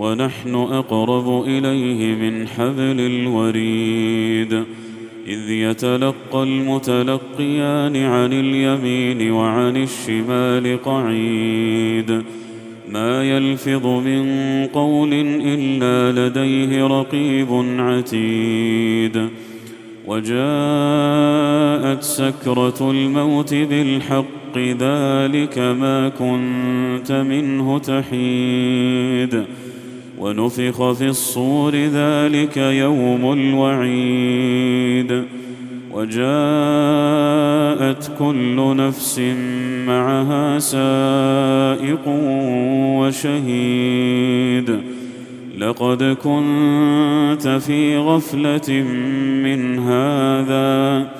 ونحن أقرب إليه من حبل الوريد. إذ يتلقى المتلقيان عن اليمين وعن الشمال قعيد. ما يلفظ من قول إلا لديه رقيب عتيد. وجاءت سكرة الموت بالحق ذلك ما كنت منه تحيد. ونفخ في الصور ذلك يوم الوعيد. وجاءت كل نفس معها سائق وشهيد. لقد كنت في غفلة من هذا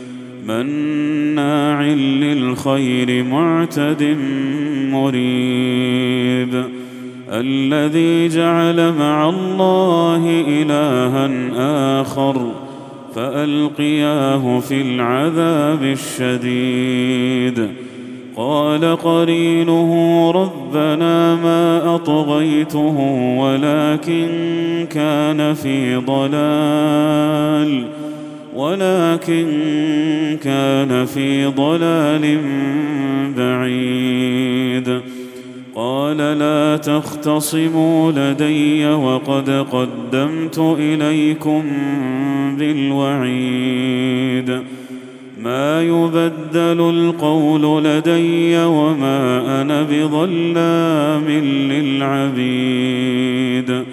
مناع للخير معتد مريب الذي جعل مع الله إلها آخر فألقياه في العذاب الشديد قال قرينه ربنا ما أطغيته ولكن كان في ضلال ولكن كان في ضلال بعيد. قال لا تختصموا لدي وقد قدمت إليكم بالوعيد. ما يبدل القول لدي وما أنا بظلام للعبيد.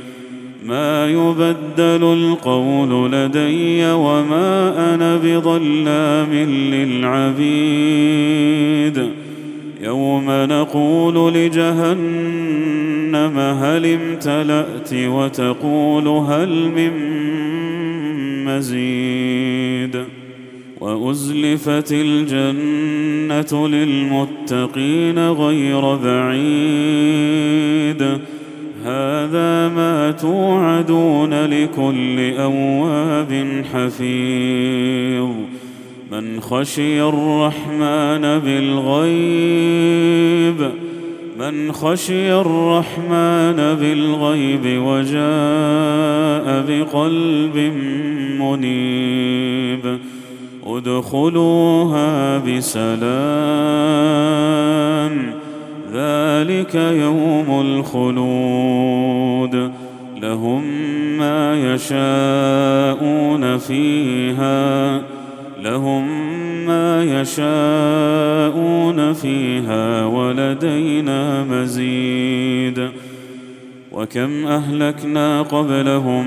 ما يبدل القول لدي وما أنا بظلام للعبيد. يوم نقول لجهنم هل امتلأت وتقول هل من مزيد. وأزلفت الجنة للمتقين غير بعيد. هذا ما توعدون لكل أواب حفيظ. من خشي الرحمن بالغيب من خشي الرحمن بالغيب وجاء بقلب منيب. ادخلوها بسلام. ذلك يوم الخلود. لهم ما يشاءون فيها لهم ما يشاءون فيها ولدينا مزيد. وكم أهلكنا قبلهم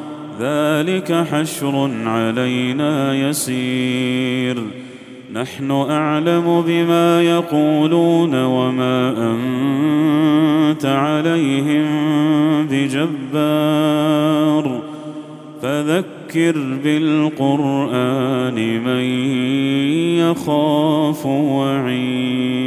ذلك حشر علينا يسير. نحن أعلم بما يقولون وما أنت عليهم بجبار. فذكر بالقرآن من يخاف وعيد.